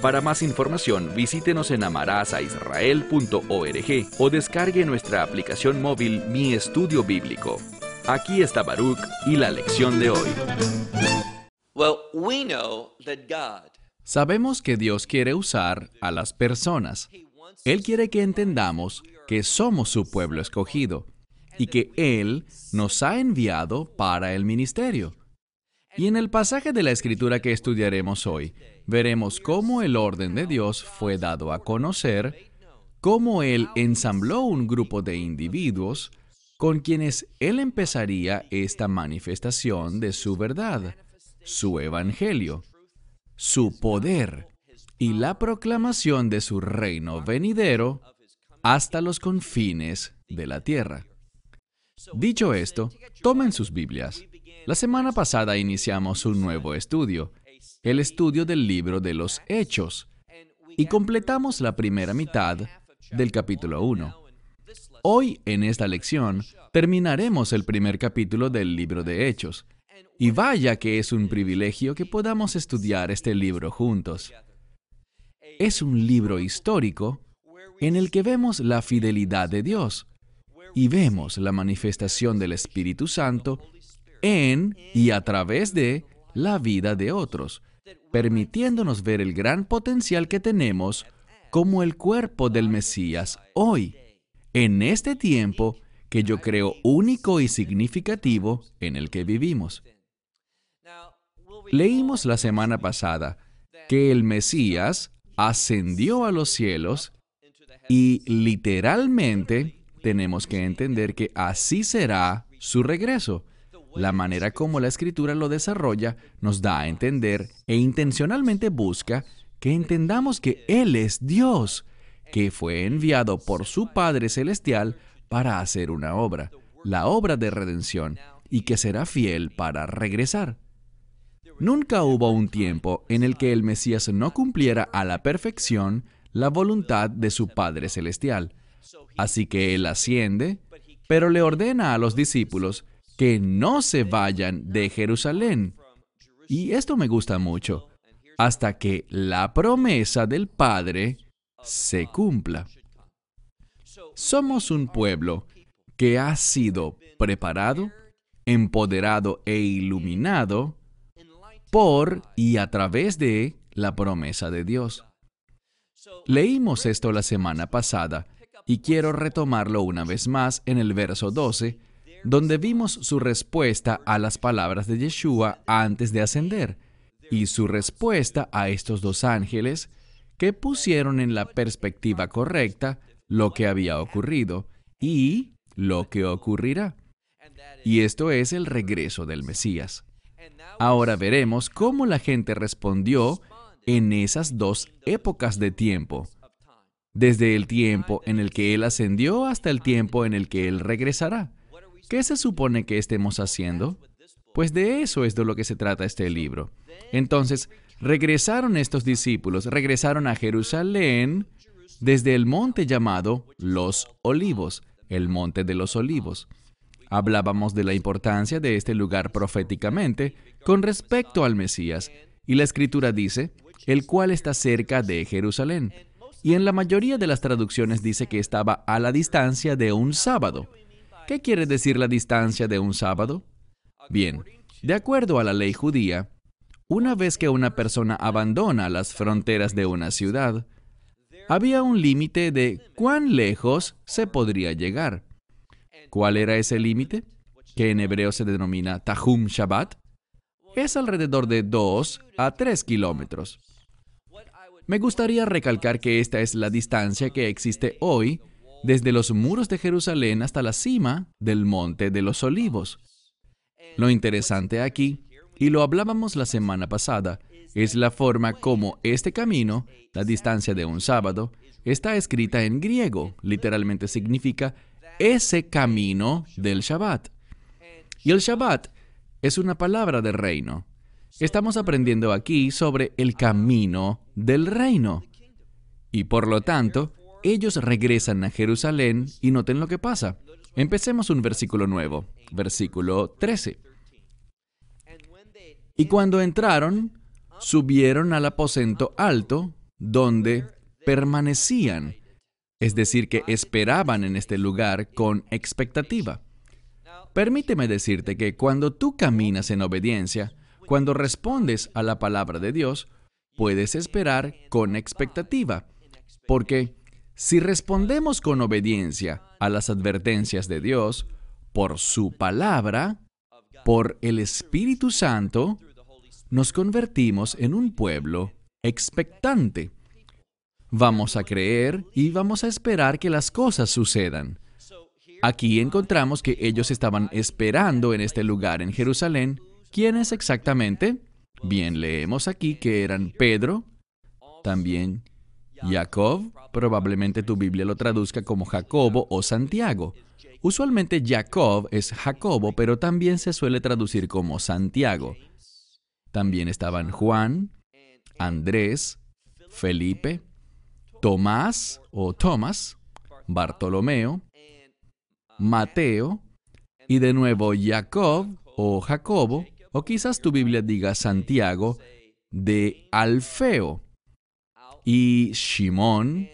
Para más información, visítenos en amarazaisrael.org o descargue nuestra aplicación móvil Mi Estudio Bíblico. Aquí está Baruch y la lección de hoy. Sabemos que Dios quiere usar a las personas. Él quiere que entendamos que somos su pueblo escogido y que Él nos ha enviado para el ministerio. Y en el pasaje de la escritura que estudiaremos hoy, veremos cómo el orden de Dios fue dado a conocer, cómo Él ensambló un grupo de individuos con quienes Él empezaría esta manifestación de su verdad, su evangelio, su poder y la proclamación de su reino venidero hasta los confines de la tierra. Dicho esto, tomen sus Biblias la semana pasada iniciamos un nuevo estudio, el estudio del libro de los Hechos, y completamos la primera mitad del capítulo 1. Hoy, en esta lección, terminaremos el primer capítulo del libro de Hechos. Y vaya que es un privilegio que podamos estudiar este libro juntos. Es un libro histórico en el que vemos la fidelidad de Dios y vemos la manifestación del Espíritu Santo en y a través de la vida de otros, permitiéndonos ver el gran potencial que tenemos como el cuerpo del Mesías hoy, en este tiempo que yo creo único y significativo en el que vivimos. Leímos la semana pasada que el Mesías ascendió a los cielos y literalmente tenemos que entender que así será su regreso. La manera como la escritura lo desarrolla nos da a entender e intencionalmente busca que entendamos que Él es Dios, que fue enviado por su Padre Celestial para hacer una obra, la obra de redención, y que será fiel para regresar. Nunca hubo un tiempo en el que el Mesías no cumpliera a la perfección la voluntad de su Padre Celestial. Así que Él asciende, pero le ordena a los discípulos que no se vayan de Jerusalén. Y esto me gusta mucho, hasta que la promesa del Padre se cumpla. Somos un pueblo que ha sido preparado, empoderado e iluminado por y a través de la promesa de Dios. Leímos esto la semana pasada y quiero retomarlo una vez más en el verso 12 donde vimos su respuesta a las palabras de Yeshua antes de ascender y su respuesta a estos dos ángeles que pusieron en la perspectiva correcta lo que había ocurrido y lo que ocurrirá. Y esto es el regreso del Mesías. Ahora veremos cómo la gente respondió en esas dos épocas de tiempo, desde el tiempo en el que Él ascendió hasta el tiempo en el que Él regresará. ¿Qué se supone que estemos haciendo? Pues de eso es de lo que se trata este libro. Entonces, regresaron estos discípulos, regresaron a Jerusalén desde el monte llamado Los Olivos, el monte de los olivos. Hablábamos de la importancia de este lugar proféticamente con respecto al Mesías, y la escritura dice, el cual está cerca de Jerusalén. Y en la mayoría de las traducciones dice que estaba a la distancia de un sábado. ¿Qué quiere decir la distancia de un sábado? Bien, de acuerdo a la ley judía, una vez que una persona abandona las fronteras de una ciudad, había un límite de cuán lejos se podría llegar. ¿Cuál era ese límite? Que en hebreo se denomina Tahum Shabbat. Es alrededor de 2 a 3 kilómetros. Me gustaría recalcar que esta es la distancia que existe hoy desde los muros de Jerusalén hasta la cima del Monte de los Olivos. Lo interesante aquí, y lo hablábamos la semana pasada, es la forma como este camino, la distancia de un sábado, está escrita en griego. Literalmente significa ese camino del Shabbat. Y el Shabbat es una palabra del reino. Estamos aprendiendo aquí sobre el camino del reino. Y por lo tanto, ellos regresan a Jerusalén y noten lo que pasa. Empecemos un versículo nuevo, versículo 13. Y cuando entraron, subieron al aposento alto, donde permanecían, es decir, que esperaban en este lugar con expectativa. Permíteme decirte que cuando tú caminas en obediencia, cuando respondes a la palabra de Dios, puedes esperar con expectativa, porque si respondemos con obediencia a las advertencias de Dios, por su palabra, por el Espíritu Santo, nos convertimos en un pueblo expectante. Vamos a creer y vamos a esperar que las cosas sucedan. Aquí encontramos que ellos estaban esperando en este lugar en Jerusalén. ¿Quiénes exactamente? Bien, leemos aquí que eran Pedro, también Jacob, probablemente tu Biblia lo traduzca como Jacobo o Santiago. Usualmente Jacob es Jacobo, pero también se suele traducir como Santiago. También estaban Juan, Andrés, Felipe, Tomás o Tomás, Bartolomeo, Mateo y de nuevo Jacob o Jacobo, o quizás tu Biblia diga Santiago, de Alfeo, y Shimón,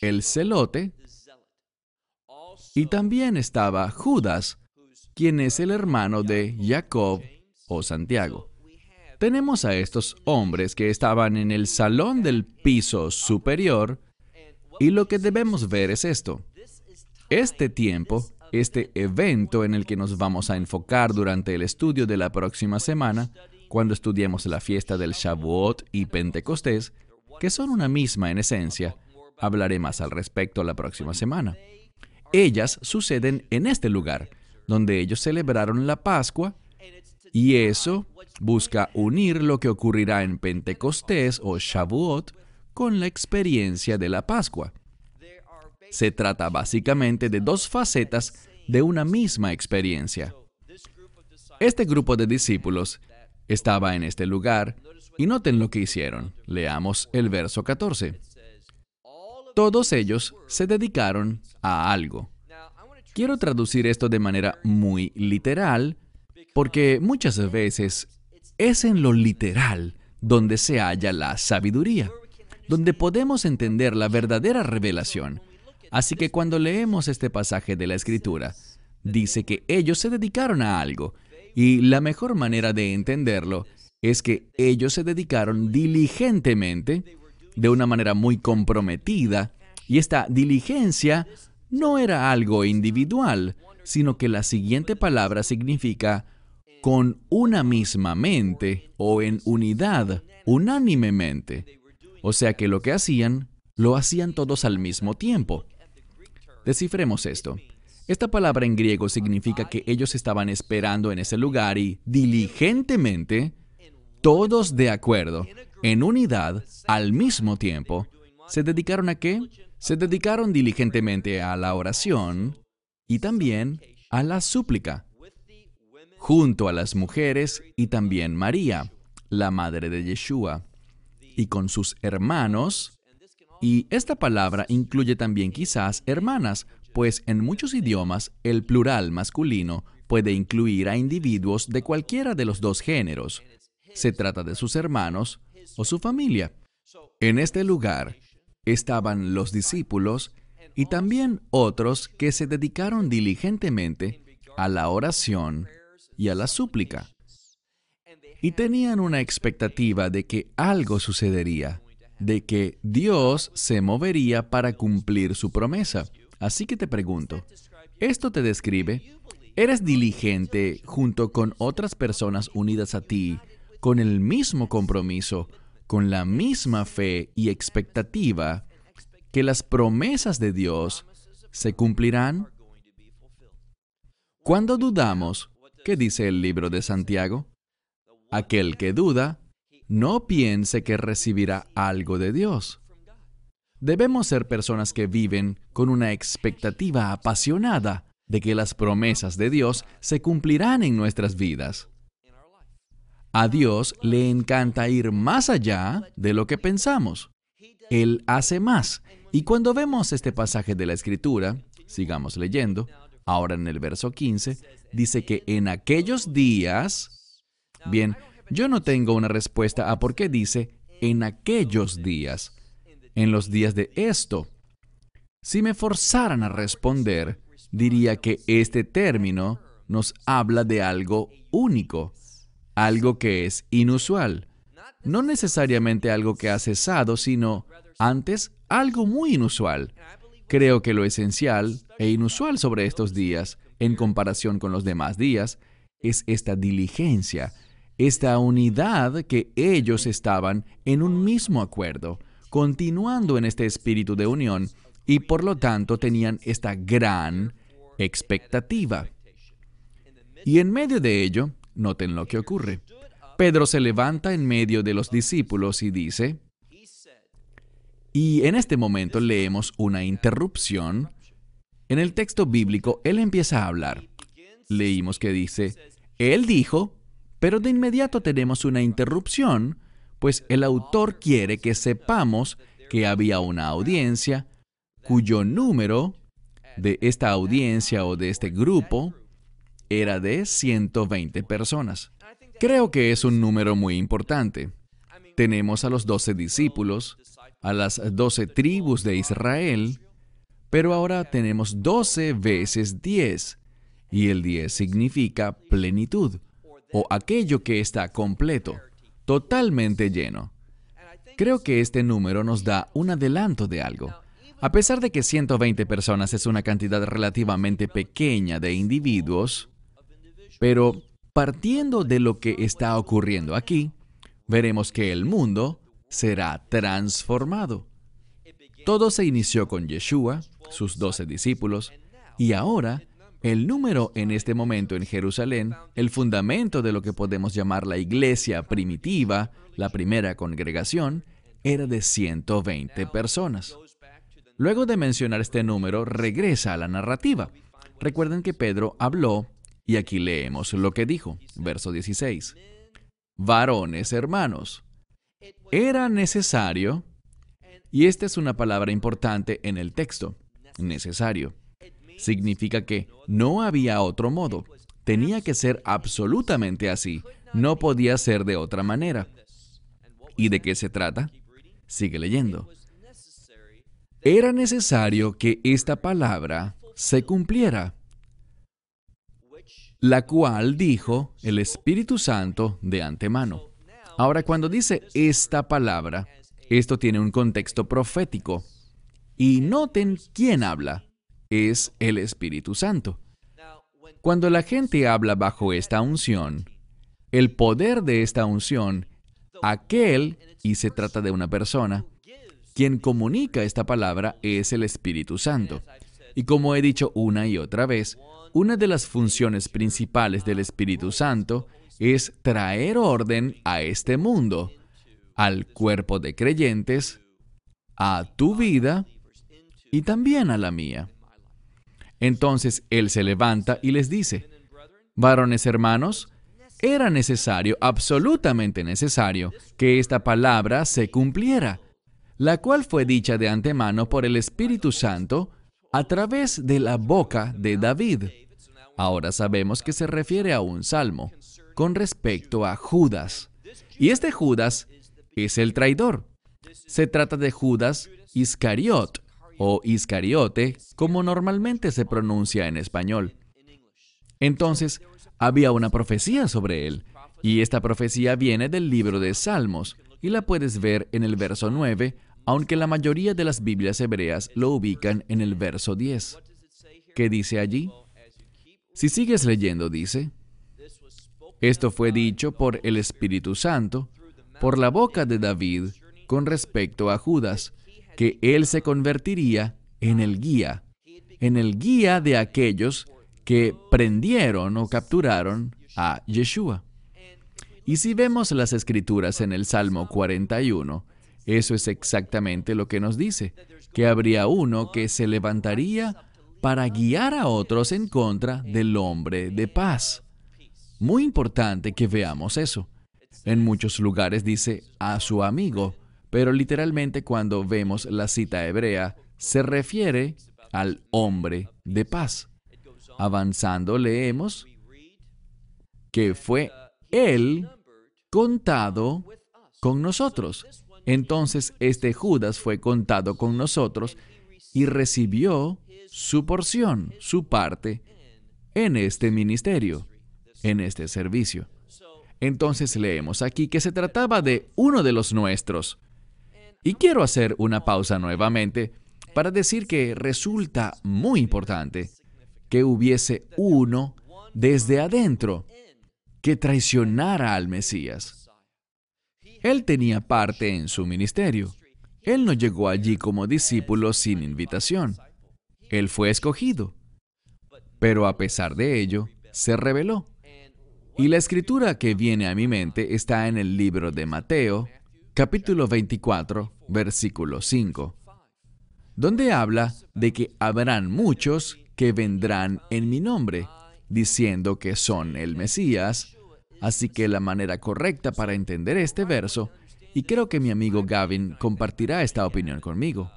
el celote, y también estaba Judas, quien es el hermano de Jacob o Santiago. Tenemos a estos hombres que estaban en el salón del piso superior y lo que debemos ver es esto. Este tiempo, este evento en el que nos vamos a enfocar durante el estudio de la próxima semana, cuando estudiemos la fiesta del Shavuot y Pentecostés, que son una misma en esencia, hablaré más al respecto la próxima semana. Ellas suceden en este lugar, donde ellos celebraron la Pascua y eso busca unir lo que ocurrirá en Pentecostés o Shavuot con la experiencia de la Pascua. Se trata básicamente de dos facetas de una misma experiencia. Este grupo de discípulos estaba en este lugar y noten lo que hicieron. Leamos el verso 14. Todos ellos se dedicaron a algo. Quiero traducir esto de manera muy literal porque muchas veces es en lo literal donde se halla la sabiduría, donde podemos entender la verdadera revelación. Así que cuando leemos este pasaje de la Escritura, dice que ellos se dedicaron a algo, y la mejor manera de entenderlo es que ellos se dedicaron diligentemente, de una manera muy comprometida, y esta diligencia no era algo individual, sino que la siguiente palabra significa con una misma mente o en unidad, unánimemente. O sea que lo que hacían, lo hacían todos al mismo tiempo. Descifremos esto. Esta palabra en griego significa que ellos estaban esperando en ese lugar y diligentemente, todos de acuerdo, en unidad, al mismo tiempo, ¿se dedicaron a qué? Se dedicaron diligentemente a la oración y también a la súplica junto a las mujeres y también María, la madre de Yeshua, y con sus hermanos. Y esta palabra incluye también quizás hermanas, pues en muchos idiomas el plural masculino puede incluir a individuos de cualquiera de los dos géneros. Se trata de sus hermanos o su familia. En este lugar estaban los discípulos y también otros que se dedicaron diligentemente a la oración y a la súplica. Y tenían una expectativa de que algo sucedería, de que Dios se movería para cumplir su promesa. Así que te pregunto, ¿esto te describe? ¿Eres diligente junto con otras personas unidas a ti, con el mismo compromiso, con la misma fe y expectativa que las promesas de Dios se cumplirán? Cuando dudamos, ¿Qué dice el libro de Santiago? Aquel que duda, no piense que recibirá algo de Dios. Debemos ser personas que viven con una expectativa apasionada de que las promesas de Dios se cumplirán en nuestras vidas. A Dios le encanta ir más allá de lo que pensamos. Él hace más. Y cuando vemos este pasaje de la Escritura, sigamos leyendo, ahora en el verso 15, dice que en aquellos días, bien, yo no tengo una respuesta a por qué dice en aquellos días, en los días de esto. Si me forzaran a responder, diría que este término nos habla de algo único, algo que es inusual. No necesariamente algo que ha cesado, sino antes algo muy inusual. Creo que lo esencial e inusual sobre estos días, en comparación con los demás días, es esta diligencia, esta unidad que ellos estaban en un mismo acuerdo, continuando en este espíritu de unión y por lo tanto tenían esta gran expectativa. Y en medio de ello, noten lo que ocurre. Pedro se levanta en medio de los discípulos y dice, y en este momento leemos una interrupción. En el texto bíblico, él empieza a hablar. Leímos que dice, él dijo, pero de inmediato tenemos una interrupción, pues el autor quiere que sepamos que había una audiencia cuyo número de esta audiencia o de este grupo era de 120 personas. Creo que es un número muy importante. Tenemos a los doce discípulos, a las doce tribus de Israel, pero ahora tenemos doce veces diez, y el diez significa plenitud, o aquello que está completo, totalmente lleno. Creo que este número nos da un adelanto de algo. A pesar de que 120 personas es una cantidad relativamente pequeña de individuos, pero partiendo de lo que está ocurriendo aquí, veremos que el mundo será transformado. Todo se inició con Yeshua, sus doce discípulos, y ahora el número en este momento en Jerusalén, el fundamento de lo que podemos llamar la iglesia primitiva, la primera congregación, era de 120 personas. Luego de mencionar este número, regresa a la narrativa. Recuerden que Pedro habló, y aquí leemos lo que dijo, verso 16. Varones hermanos, era necesario, y esta es una palabra importante en el texto, necesario. Significa que no había otro modo, tenía que ser absolutamente así, no podía ser de otra manera. ¿Y de qué se trata? Sigue leyendo. Era necesario que esta palabra se cumpliera, la cual dijo el Espíritu Santo de antemano. Ahora, cuando dice esta palabra, esto tiene un contexto profético. Y noten quién habla. Es el Espíritu Santo. Cuando la gente habla bajo esta unción, el poder de esta unción, aquel, y se trata de una persona, quien comunica esta palabra es el Espíritu Santo. Y como he dicho una y otra vez, una de las funciones principales del Espíritu Santo es traer orden a este mundo, al cuerpo de creyentes, a tu vida y también a la mía. Entonces Él se levanta y les dice, varones hermanos, era necesario, absolutamente necesario, que esta palabra se cumpliera, la cual fue dicha de antemano por el Espíritu Santo a través de la boca de David. Ahora sabemos que se refiere a un salmo con respecto a Judas. Y este Judas es el traidor. Se trata de Judas Iscariot o Iscariote, como normalmente se pronuncia en español. Entonces, había una profecía sobre él, y esta profecía viene del libro de Salmos, y la puedes ver en el verso 9, aunque la mayoría de las Biblias hebreas lo ubican en el verso 10. ¿Qué dice allí? Si sigues leyendo, dice, esto fue dicho por el Espíritu Santo, por la boca de David, con respecto a Judas, que él se convertiría en el guía, en el guía de aquellos que prendieron o capturaron a Yeshua. Y si vemos las escrituras en el Salmo 41, eso es exactamente lo que nos dice, que habría uno que se levantaría para guiar a otros en contra del hombre de paz. Muy importante que veamos eso. En muchos lugares dice a su amigo, pero literalmente cuando vemos la cita hebrea, se refiere al hombre de paz. Avanzando leemos que fue él contado con nosotros. Entonces este Judas fue contado con nosotros y recibió su porción, su parte, en este ministerio, en este servicio. Entonces leemos aquí que se trataba de uno de los nuestros. Y quiero hacer una pausa nuevamente para decir que resulta muy importante que hubiese uno desde adentro que traicionara al Mesías. Él tenía parte en su ministerio. Él no llegó allí como discípulo sin invitación. Él fue escogido. Pero a pesar de ello, se rebeló. Y la escritura que viene a mi mente está en el libro de Mateo, capítulo 24, versículo 5, donde habla de que habrán muchos que vendrán en mi nombre, diciendo que son el Mesías. Así que la manera correcta para entender este verso, y creo que mi amigo Gavin compartirá esta opinión conmigo,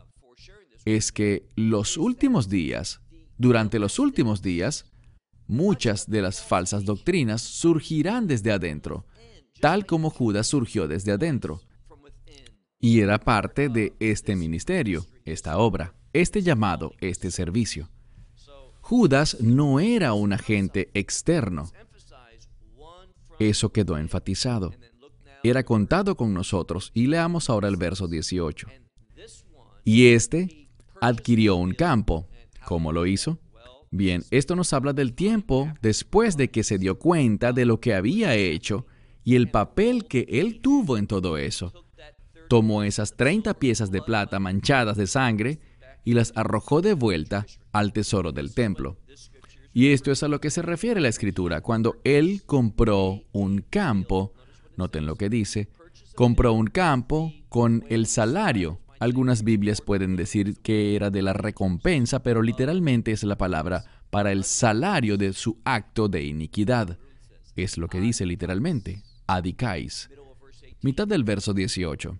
es que los últimos días, durante los últimos días, muchas de las falsas doctrinas surgirán desde adentro, tal como Judas surgió desde adentro. Y era parte de este ministerio, esta obra, este llamado, este servicio. Judas no era un agente externo. Eso quedó enfatizado. Era contado con nosotros y leamos ahora el verso 18. Y este adquirió un campo. ¿Cómo lo hizo? Bien, esto nos habla del tiempo después de que se dio cuenta de lo que había hecho y el papel que él tuvo en todo eso. Tomó esas 30 piezas de plata manchadas de sangre y las arrojó de vuelta al tesoro del templo. Y esto es a lo que se refiere la escritura. Cuando él compró un campo, noten lo que dice, compró un campo con el salario algunas Biblias pueden decir que era de la recompensa, pero literalmente es la palabra para el salario de su acto de iniquidad. Es lo que dice literalmente, adicáis. Mitad del verso 18.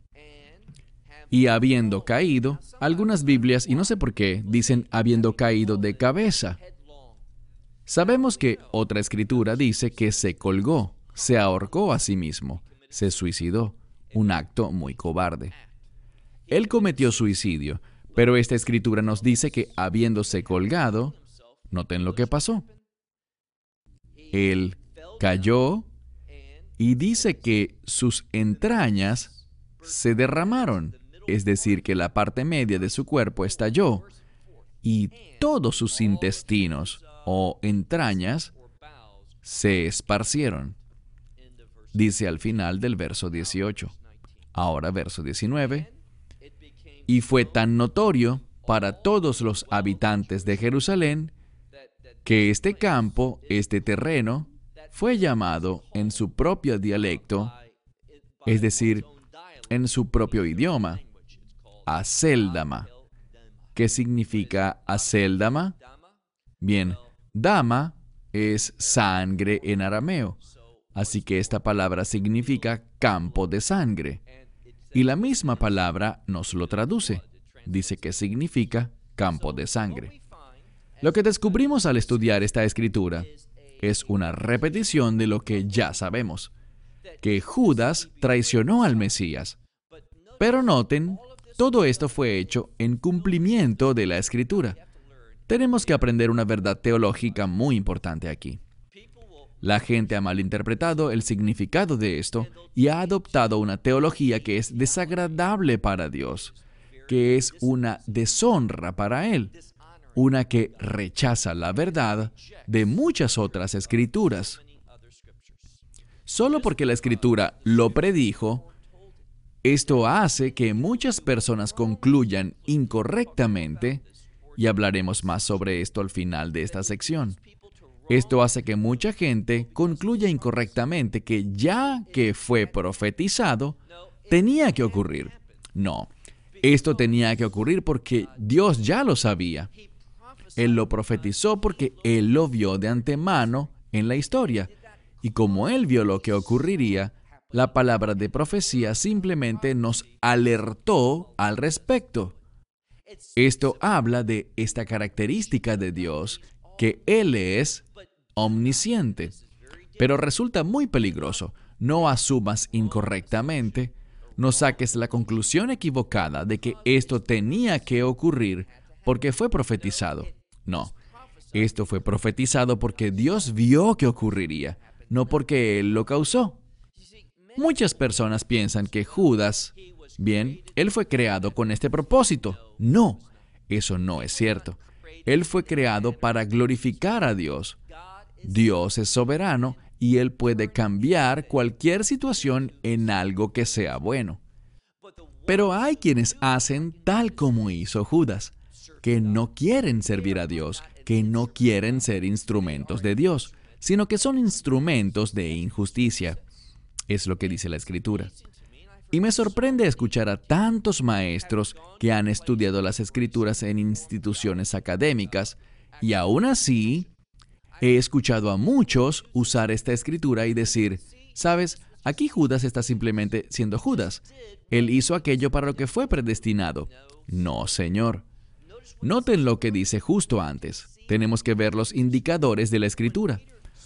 Y habiendo caído, algunas Biblias, y no sé por qué, dicen habiendo caído de cabeza. Sabemos que otra escritura dice que se colgó, se ahorcó a sí mismo, se suicidó, un acto muy cobarde. Él cometió suicidio, pero esta escritura nos dice que habiéndose colgado, noten lo que pasó. Él cayó y dice que sus entrañas se derramaron, es decir, que la parte media de su cuerpo estalló y todos sus intestinos o entrañas se esparcieron. Dice al final del verso 18. Ahora verso 19 y fue tan notorio para todos los habitantes de Jerusalén que este campo, este terreno, fue llamado en su propio dialecto, es decir, en su propio idioma, Aceldama. ¿Qué significa Aceldama? Bien, dama es sangre en arameo, así que esta palabra significa campo de sangre. Y la misma palabra nos lo traduce. Dice que significa campo de sangre. Lo que descubrimos al estudiar esta escritura es una repetición de lo que ya sabemos, que Judas traicionó al Mesías. Pero noten, todo esto fue hecho en cumplimiento de la escritura. Tenemos que aprender una verdad teológica muy importante aquí. La gente ha malinterpretado el significado de esto y ha adoptado una teología que es desagradable para Dios, que es una deshonra para Él, una que rechaza la verdad de muchas otras escrituras. Solo porque la escritura lo predijo, esto hace que muchas personas concluyan incorrectamente, y hablaremos más sobre esto al final de esta sección Esto hace que mucha gente concluya incorrectamente que ya que fue profetizado, tenía que ocurrir. No, esto tenía que ocurrir porque Dios ya lo sabía. Él lo profetizó porque Él lo vio de antemano en la historia. Y como Él vio lo que ocurriría, la palabra de profecía simplemente nos alertó al respecto. Esto habla de esta característica de Dios, que Él es omnisciente. Pero resulta muy peligroso. No asumas incorrectamente, no saques la conclusión equivocada de que esto tenía que ocurrir porque fue profetizado. No, esto fue profetizado porque Dios vio que ocurriría, no porque Él lo causó. Muchas personas piensan que Judas, bien, Él fue creado con este propósito. No, eso no es cierto. Él fue creado para glorificar a Dios. Dios es soberano y Él puede cambiar cualquier situación en algo que sea bueno. Pero hay quienes hacen tal como hizo Judas, que no quieren servir a Dios, que no quieren ser instrumentos de Dios, sino que son instrumentos de injusticia. Es lo que dice la Escritura. Y me sorprende escuchar a tantos maestros que han estudiado las escrituras en instituciones académicas y aún así he escuchado a muchos usar esta escritura y decir, sabes, aquí Judas está simplemente siendo Judas. Él hizo aquello para lo que fue predestinado. No, Señor. Noten lo que dice justo antes. Tenemos que ver los indicadores de la escritura.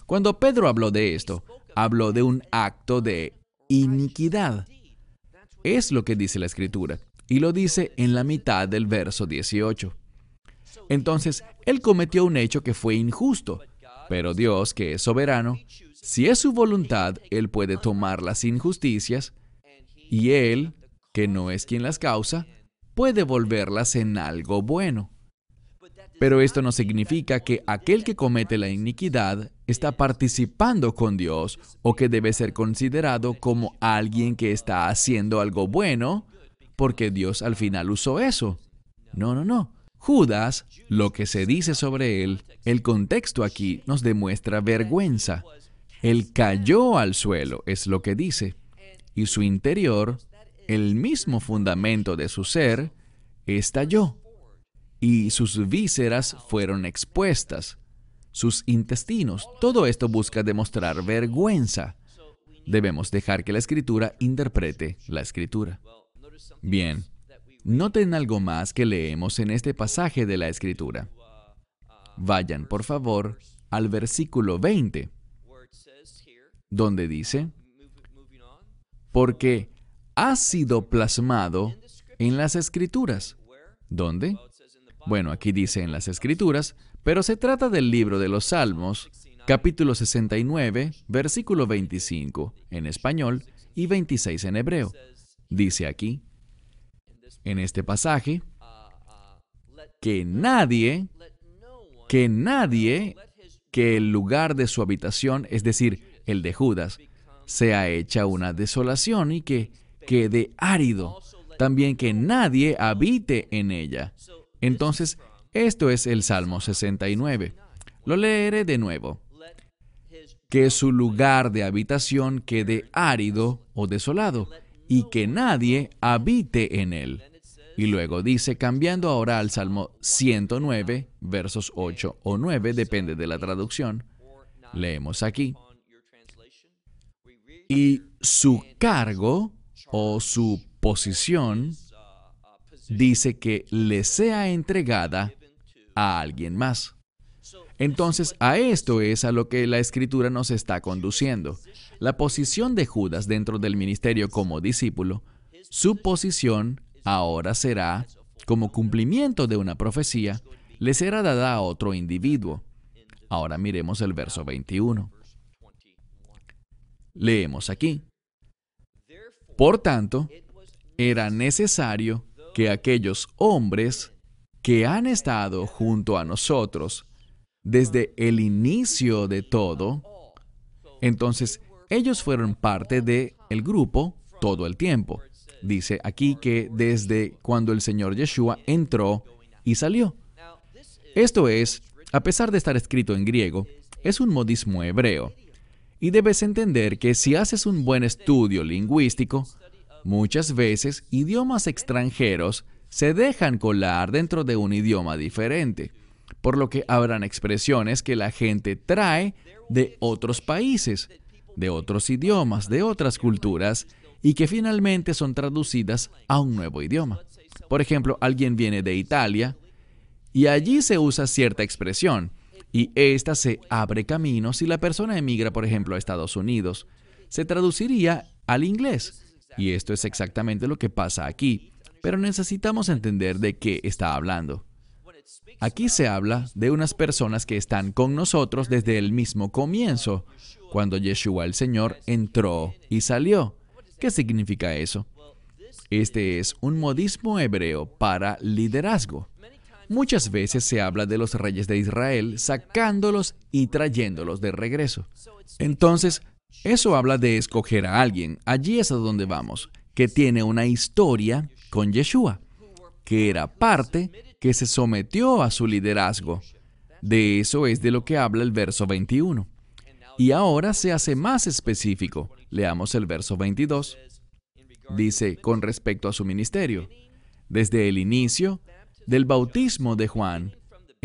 Cuando Pedro habló de esto, habló de un acto de iniquidad. Es lo que dice la escritura, y lo dice en la mitad del verso 18. Entonces, él cometió un hecho que fue injusto, pero Dios, que es soberano, si es su voluntad, él puede tomar las injusticias, y él, que no es quien las causa, puede volverlas en algo bueno. Pero esto no significa que aquel que comete la iniquidad está participando con Dios o que debe ser considerado como alguien que está haciendo algo bueno porque Dios al final usó eso. No, no, no. Judas, lo que se dice sobre él, el contexto aquí nos demuestra vergüenza. Él cayó al suelo, es lo que dice, y su interior, el mismo fundamento de su ser, estalló y sus vísceras fueron expuestas, sus intestinos. Todo esto busca demostrar vergüenza. Debemos dejar que la escritura interprete la escritura. Bien, noten algo más que leemos en este pasaje de la escritura. Vayan, por favor, al versículo 20, donde dice, porque ha sido plasmado en las escrituras. ¿Dónde? Bueno, aquí dice en las Escrituras, pero se trata del libro de los Salmos, capítulo 69, versículo 25 en español y 26 en hebreo. Dice aquí, en este pasaje, que nadie, que nadie, que el lugar de su habitación, es decir, el de Judas, sea hecha una desolación y que quede árido. También que nadie habite en ella. Entonces, esto es el Salmo 69. Lo leeré de nuevo. Que su lugar de habitación quede árido o desolado y que nadie habite en él. Y luego dice, cambiando ahora al Salmo 109, versos 8 o 9, depende de la traducción, leemos aquí. Y su cargo o su posición dice que le sea entregada a alguien más. Entonces, a esto es a lo que la escritura nos está conduciendo. La posición de Judas dentro del ministerio como discípulo, su posición ahora será, como cumplimiento de una profecía, le será dada a otro individuo. Ahora miremos el verso 21. Leemos aquí. Por tanto, era necesario que aquellos hombres que han estado junto a nosotros desde el inicio de todo, entonces ellos fueron parte de el grupo todo el tiempo. Dice aquí que desde cuando el Señor Yeshua entró y salió. Esto es, a pesar de estar escrito en griego, es un modismo hebreo. Y debes entender que si haces un buen estudio lingüístico, muchas veces idiomas extranjeros se dejan colar dentro de un idioma diferente, por lo que habrán expresiones que la gente trae de otros países, de otros idiomas, de otras culturas, y que finalmente son traducidas a un nuevo idioma. Por ejemplo, alguien viene de Italia y allí se usa cierta expresión y ésta se abre camino si la persona emigra, por ejemplo, a Estados Unidos. Se traduciría al inglés. Y esto es exactamente lo que pasa aquí. Pero necesitamos entender de qué está hablando. Aquí se habla de unas personas que están con nosotros desde el mismo comienzo, cuando Yeshua el Señor entró y salió. ¿Qué significa eso? Este es un modismo hebreo para liderazgo. Muchas veces se habla de los reyes de Israel sacándolos y trayéndolos de regreso. Entonces, eso habla de escoger a alguien, allí es a donde vamos, que tiene una historia con Yeshua, que era parte, que se sometió a su liderazgo. De eso es de lo que habla el verso 21. Y ahora se hace más específico. Leamos el verso 22. Dice con respecto a su ministerio, desde el inicio del bautismo de Juan,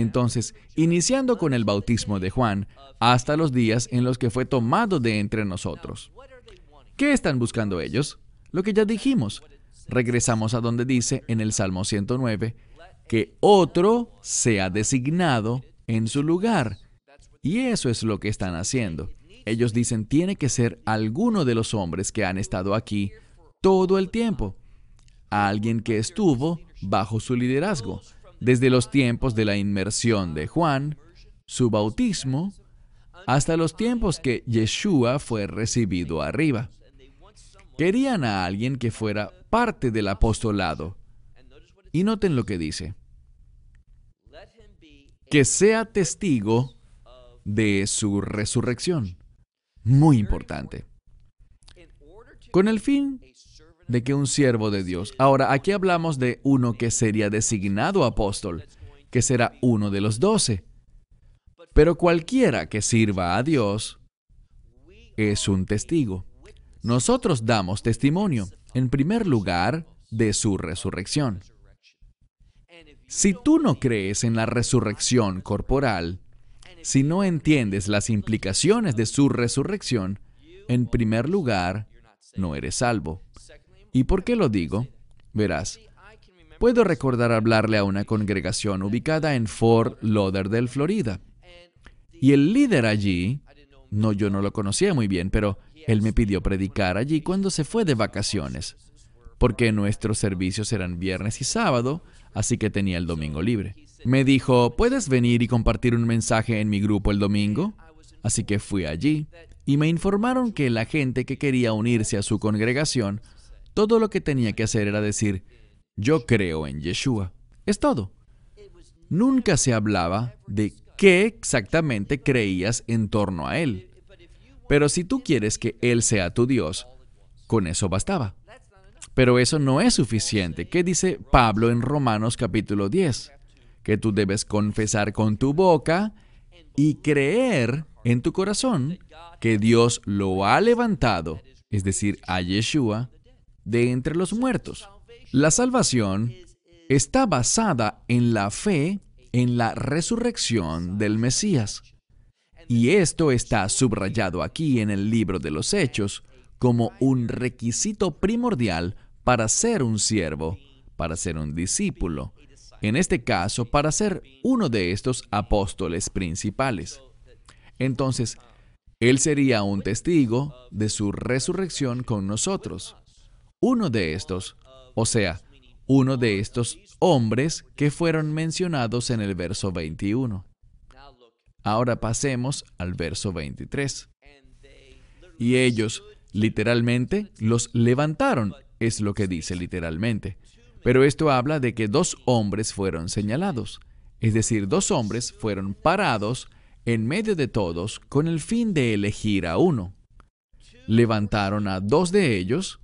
entonces, iniciando con el bautismo de Juan, hasta los días en los que fue tomado de entre nosotros. ¿Qué están buscando ellos? Lo que ya dijimos. Regresamos a donde dice en el Salmo 109 que otro sea designado en su lugar. Y eso es lo que están haciendo. Ellos dicen tiene que ser alguno de los hombres que han estado aquí todo el tiempo. Alguien que estuvo bajo su liderazgo, desde los tiempos de la inmersión de Juan, su bautismo, hasta los tiempos que Yeshua fue recibido arriba. Querían a alguien que fuera parte del apostolado. Y noten lo que dice. Que sea testigo de su resurrección. Muy importante. Con el fin de que un siervo de Dios. Ahora, aquí hablamos de uno que sería designado apóstol, que será uno de los doce. Pero cualquiera que sirva a Dios es un testigo. Nosotros damos testimonio, en primer lugar, de su resurrección. Si tú no crees en la resurrección corporal, si no entiendes las implicaciones de su resurrección, en primer lugar, no eres salvo. ¿Y por qué lo digo? Verás, puedo recordar hablarle a una congregación ubicada en Fort Lauderdale, Florida. Y el líder allí, no, yo no lo conocía muy bien, pero él me pidió predicar allí cuando se fue de vacaciones, porque nuestros servicios eran viernes y sábado, así que tenía el domingo libre. Me dijo, ¿puedes venir y compartir un mensaje en mi grupo el domingo? Así que fui allí y me informaron que la gente que quería unirse a su congregación todo lo que tenía que hacer era decir, yo creo en Yeshua. Es todo. Nunca se hablaba de qué exactamente creías en torno a Él. Pero si tú quieres que Él sea tu Dios, con eso bastaba. Pero eso no es suficiente. ¿Qué dice Pablo en Romanos capítulo 10? Que tú debes confesar con tu boca y creer en tu corazón que Dios lo ha levantado, es decir, a Yeshua, de entre los muertos. La salvación está basada en la fe en la resurrección del Mesías. Y esto está subrayado aquí en el libro de los Hechos como un requisito primordial para ser un siervo, para ser un discípulo, en este caso para ser uno de estos apóstoles principales. Entonces, Él sería un testigo de su resurrección con nosotros uno de estos, o sea, uno de estos hombres que fueron mencionados en el verso 21. Ahora pasemos al verso 23. Y ellos, literalmente, los levantaron, es lo que dice literalmente. Pero esto habla de que dos hombres fueron señalados, es decir, dos hombres fueron parados en medio de todos con el fin de elegir a uno. Levantaron a dos de ellos,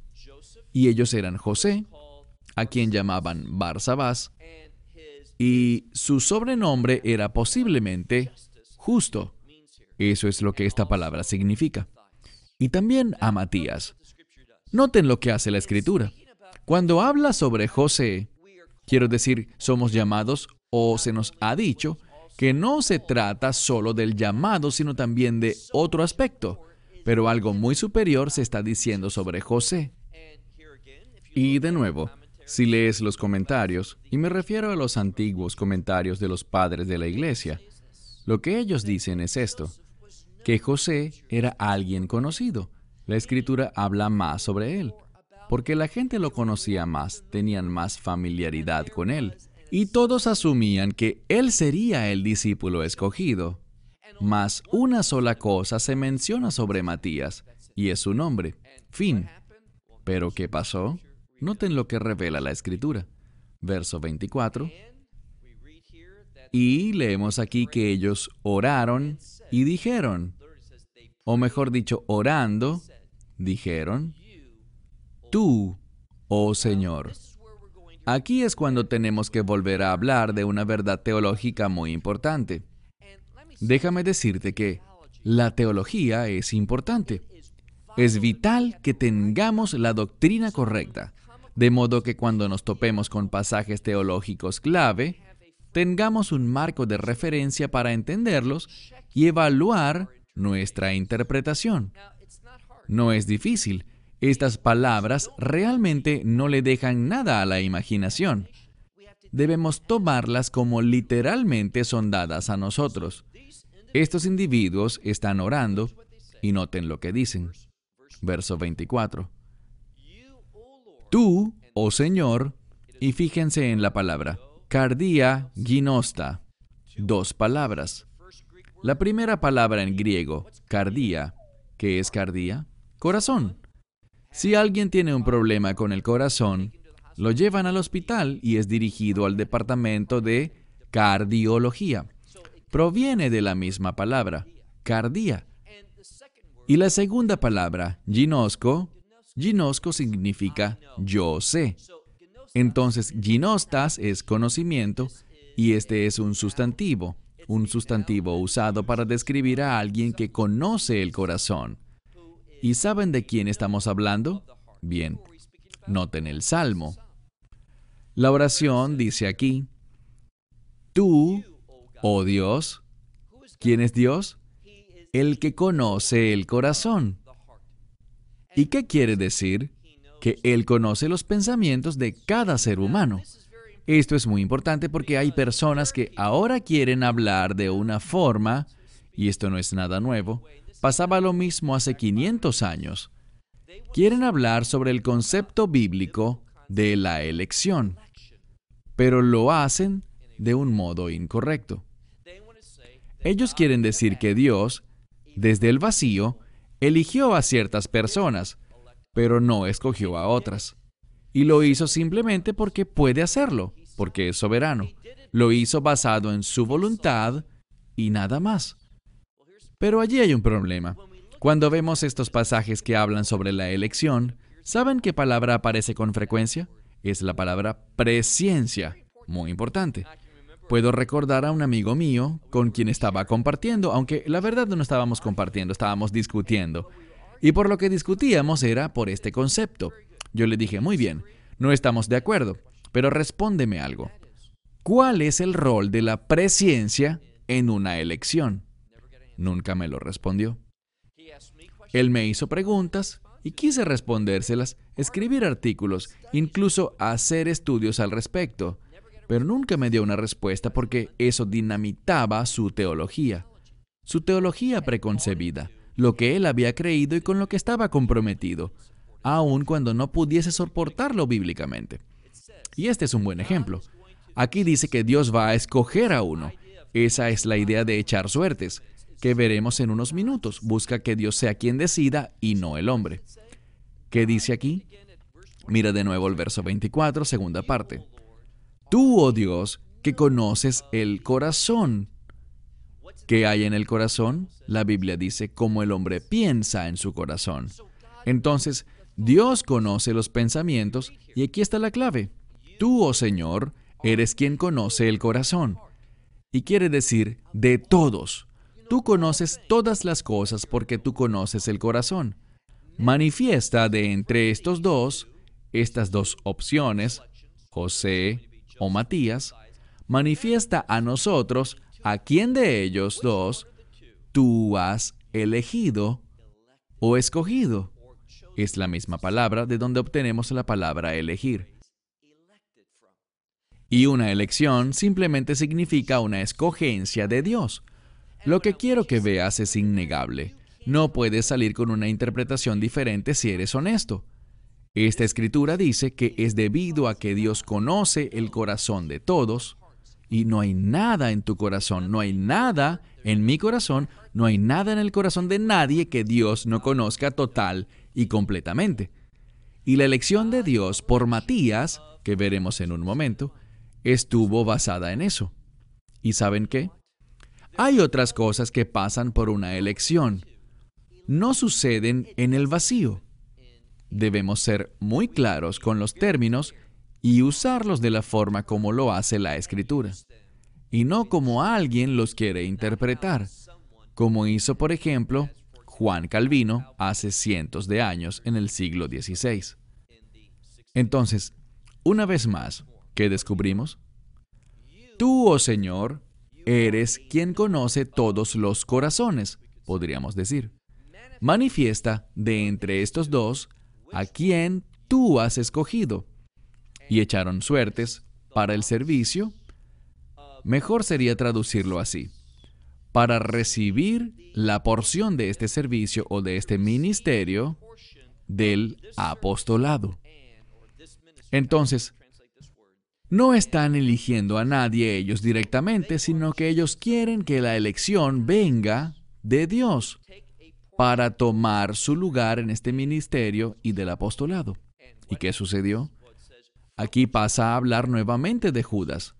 y ellos eran José, a quien llamaban Barsabás, y su sobrenombre era posiblemente justo, Eso es lo que esta palabra significa. Y también a Matías. Noten lo que hace la escritura. Cuando habla sobre José, quiero decir, somos llamados o se nos ha dicho que no se trata solo del llamado, sino también de otro aspecto. Pero algo muy superior se está diciendo sobre José. Y de nuevo, si lees los comentarios, y me refiero a los antiguos comentarios de los padres de la iglesia, lo que ellos dicen es esto, que José era alguien conocido. La escritura habla más sobre él, porque la gente lo conocía más, tenían más familiaridad con él y todos asumían que él sería el discípulo escogido. Mas una sola cosa se menciona sobre Matías, y es su nombre, fin. Pero ¿qué pasó? Noten lo que revela la escritura. Verso 24. Y leemos aquí que ellos oraron y dijeron, o mejor dicho, orando, dijeron, tú, oh Señor. Aquí es cuando tenemos que volver a hablar de una verdad teológica muy importante. Déjame decirte que la teología es importante. Es vital que tengamos la doctrina correcta, de modo que cuando nos topemos con pasajes teológicos clave, tengamos un marco de referencia para entenderlos y evaluar nuestra interpretación. No es difícil, estas palabras realmente no le dejan nada a la imaginación. Debemos tomarlas como literalmente son dadas a nosotros. Estos individuos están orando y noten lo que dicen. Verso 24. Tú, oh Señor, y fíjense en la palabra, cardia ginosta, dos palabras. La primera palabra en griego, cardia, ¿qué es cardia? Corazón. Si alguien tiene un problema con el corazón, lo llevan al hospital y es dirigido al departamento de cardiología. Proviene de la misma palabra, cardia. Y la segunda palabra, ginosco, ginosco significa yo sé. Entonces, ginostas es conocimiento y este es un sustantivo, un sustantivo usado para describir a alguien que conoce el corazón. ¿Y saben de quién estamos hablando? Bien, noten el salmo. La oración dice aquí, tú, oh Dios, ¿quién es Dios? El que conoce el corazón. ¿Y qué quiere decir? Que Él conoce los pensamientos de cada ser humano. Esto es muy importante porque hay personas que ahora quieren hablar de una forma, y esto no es nada nuevo, pasaba lo mismo hace 500 años. Quieren hablar sobre el concepto bíblico de la elección, pero lo hacen de un modo incorrecto. Ellos quieren decir que Dios, desde el vacío, eligió a ciertas personas, pero no escogió a otras. Y lo hizo simplemente porque puede hacerlo, porque es soberano. Lo hizo basado en su voluntad y nada más. Pero allí hay un problema. Cuando vemos estos pasajes que hablan sobre la elección, ¿saben qué palabra aparece con frecuencia? Es la palabra presciencia, muy importante. Puedo recordar a un amigo mío con quien estaba compartiendo, aunque la verdad no estábamos compartiendo, estábamos discutiendo. Y por lo que discutíamos era por este concepto. Yo le dije, muy bien, no estamos de acuerdo, pero respóndeme algo. ¿Cuál es el rol de la presciencia en una elección? Nunca me lo respondió. Él me hizo preguntas y quise respondérselas, escribir artículos, incluso hacer estudios al respecto, pero nunca me dio una respuesta porque eso dinamitaba su teología, su teología preconcebida, lo que él había creído y con lo que estaba comprometido, aun cuando no pudiese soportarlo bíblicamente. Y este es un buen ejemplo. Aquí dice que Dios va a escoger a uno. Esa es la idea de echar suertes que veremos en unos minutos. Busca que Dios sea quien decida y no el hombre. ¿Qué dice aquí? Mira de nuevo el verso 24, segunda parte. Tú, oh Dios, que conoces el corazón. ¿Qué hay en el corazón? La Biblia dice cómo el hombre piensa en su corazón. Entonces, Dios conoce los pensamientos y aquí está la clave. Tú, oh Señor, eres quien conoce el corazón. Y quiere decir de todos, Tú conoces todas las cosas porque tú conoces el corazón. Manifiesta de entre estos dos, estas dos opciones, José o Matías, manifiesta a nosotros a quién de ellos dos tú has elegido o escogido. Es la misma palabra de donde obtenemos la palabra elegir. Y una elección simplemente significa una escogencia de Dios. Lo que quiero que veas es innegable. No puedes salir con una interpretación diferente si eres honesto. Esta escritura dice que es debido a que Dios conoce el corazón de todos, y no hay nada en tu corazón, no hay nada en mi corazón, no hay nada en el corazón de nadie que Dios no conozca total y completamente. Y la elección de Dios por Matías, que veremos en un momento, estuvo basada en eso. ¿Y saben qué? Hay otras cosas que pasan por una elección. No suceden en el vacío. Debemos ser muy claros con los términos y usarlos de la forma como lo hace la escritura, y no como alguien los quiere interpretar, como hizo, por ejemplo, Juan Calvino hace cientos de años en el siglo XVI. Entonces, una vez más, ¿qué descubrimos? Tú, oh Señor, eres quien conoce todos los corazones, podríamos decir. Manifiesta de entre estos dos a quien tú has escogido. Y echaron suertes para el servicio, mejor sería traducirlo así, para recibir la porción de este servicio o de este ministerio del apostolado. Entonces, no están eligiendo a nadie ellos directamente, sino que ellos quieren que la elección venga de Dios para tomar su lugar en este ministerio y del apostolado. ¿Y qué sucedió? Aquí pasa a hablar nuevamente de Judas,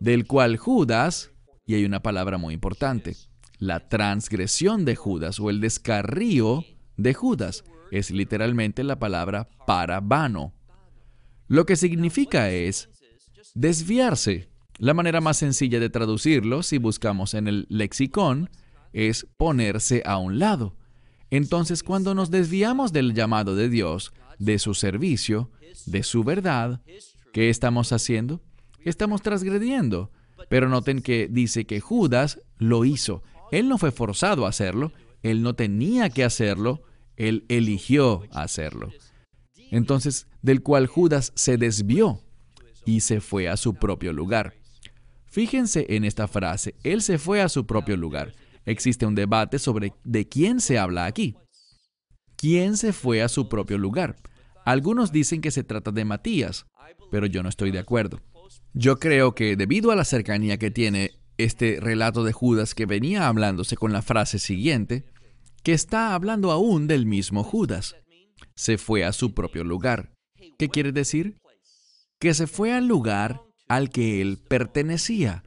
del cual Judas, y hay una palabra muy importante, la transgresión de Judas o el descarrío de Judas, es literalmente la palabra parabano. Lo que significa es desviarse. La manera más sencilla de traducirlo, si buscamos en el lexicón, es ponerse a un lado. Entonces, cuando nos desviamos del llamado de Dios, de su servicio, de su verdad, ¿qué estamos haciendo? Estamos transgrediendo. Pero noten que dice que Judas lo hizo. Él no fue forzado a hacerlo, él no tenía que hacerlo, él eligió hacerlo. Entonces, del cual Judas se desvió y se fue a su propio lugar. Fíjense en esta frase, él se fue a su propio lugar. Existe un debate sobre de quién se habla aquí. ¿Quién se fue a su propio lugar? Algunos dicen que se trata de Matías, pero yo no estoy de acuerdo. Yo creo que debido a la cercanía que tiene este relato de Judas que venía hablándose con la frase siguiente, que está hablando aún del mismo Judas. Se fue a su propio lugar. ¿Qué quiere decir? Que se fue al lugar al que él pertenecía,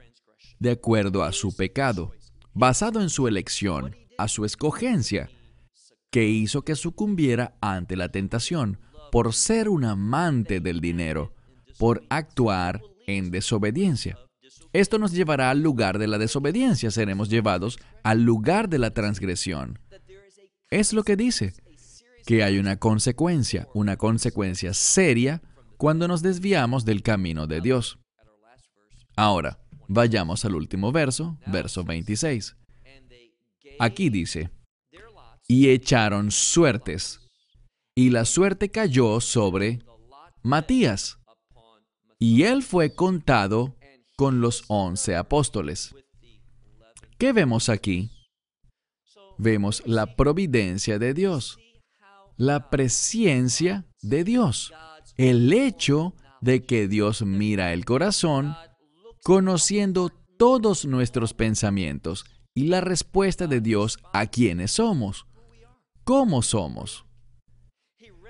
de acuerdo a su pecado, basado en su elección, a su escogencia, que hizo que sucumbiera ante la tentación, por ser un amante del dinero, por actuar en desobediencia. Esto nos llevará al lugar de la desobediencia, seremos llevados al lugar de la transgresión. Es lo que dice, que hay una consecuencia, una consecuencia seria cuando nos desviamos del camino de Dios. Ahora, vayamos al último verso, verso 26. Aquí dice, y echaron suertes y la suerte cayó sobre Matías, y él fue contado con los once apóstoles. ¿Qué vemos aquí? Vemos la providencia de Dios, la presencia de Dios, el hecho de que Dios mira el corazón, conociendo todos nuestros pensamientos y la respuesta de Dios a quienes somos, cómo somos.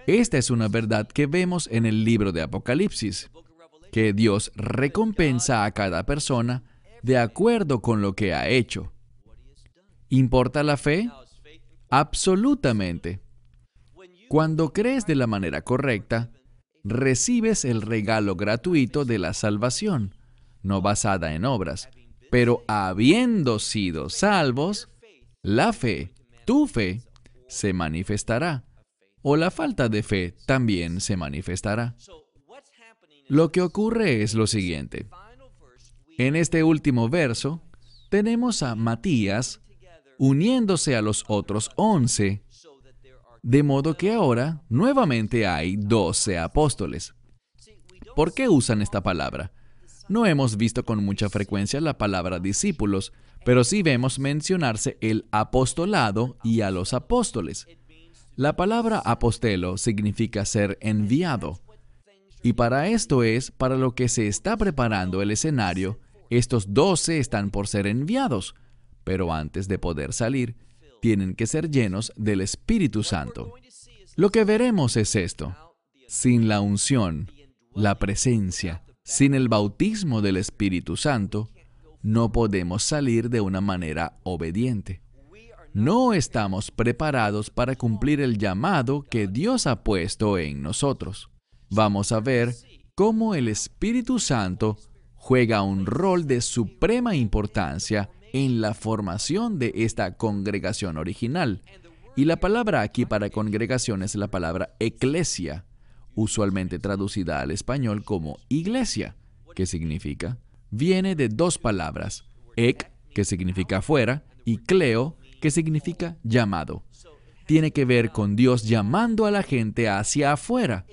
Esta es una verdad que vemos en el libro de Apocalipsis, que Dios recompensa a cada persona de acuerdo con lo que ha hecho. ¿Importa la fe? Absolutamente. Cuando crees de la manera correcta, recibes el regalo gratuito de la salvación, no basada en obras, pero habiendo sido salvos, la fe, tu fe, se manifestará. O la falta de fe también se manifestará. Lo que ocurre es lo siguiente. En este último verso, tenemos a Matías uniéndose a los otros once, de modo que ahora nuevamente hay doce apóstoles. ¿Por qué usan esta palabra? No hemos visto con mucha frecuencia la palabra discípulos, pero sí vemos mencionarse el apostolado y a los apóstoles. La palabra apostelo significa ser enviado. Y para esto es para lo que se está preparando el escenario. Estos doce están por ser enviados, pero antes de poder salir, tienen que ser llenos del Espíritu Santo. Lo que veremos es esto. Sin la unción, la presencia, sin el bautismo del Espíritu Santo, no podemos salir de una manera obediente. No estamos preparados para cumplir el llamado que Dios ha puesto en nosotros. Vamos a ver cómo el Espíritu Santo juega un rol de suprema importancia en la formación de esta congregación original. Y la palabra aquí para congregación es la palabra eclesia, usualmente traducida al español como iglesia. ¿Qué significa? Viene de dos palabras, ek, que significa fuera, y cleo, que significa llamado. Tiene que ver con Dios llamando a la gente hacia afuera.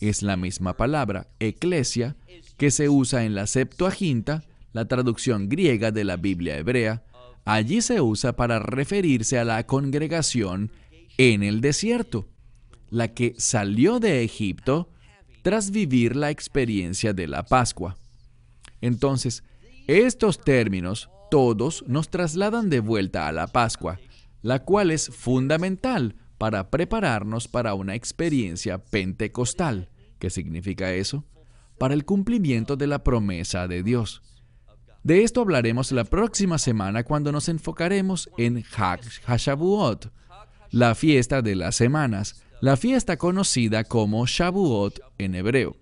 Es la misma palabra, eclesia, que se usa en la Septuaginta, la traducción griega de la Biblia hebrea. Allí se usa para referirse a la congregación en el desierto la que salió de Egipto tras vivir la experiencia de la Pascua. Entonces, estos términos todos nos trasladan de vuelta a la Pascua, la cual es fundamental para prepararnos para una experiencia pentecostal. ¿Qué significa eso? Para el cumplimiento de la promesa de Dios. De esto hablaremos la próxima semana cuando nos enfocaremos en Hag HaShavuot, la fiesta de las semanas, la fiesta conocida como Shavuot en hebreo.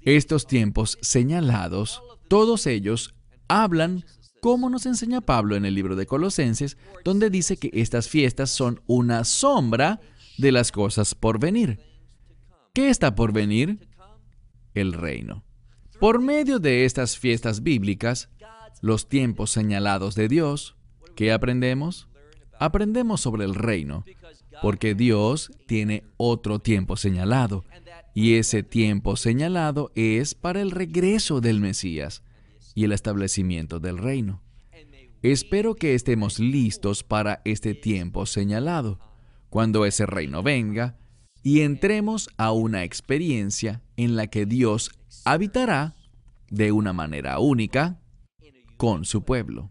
Estos tiempos señalados, todos ellos hablan como nos enseña Pablo en el libro de Colosenses, donde dice que estas fiestas son una sombra de las cosas por venir. ¿Qué está por venir? El reino. Por medio de estas fiestas bíblicas, los tiempos señalados de Dios, ¿qué aprendemos? Aprendemos sobre el reino, porque Dios tiene otro tiempo señalado, y ese tiempo señalado es para el regreso del Mesías y el establecimiento del reino. Espero que estemos listos para este tiempo señalado, cuando ese reino venga y entremos a una experiencia en la que Dios habitará de una manera única con su pueblo.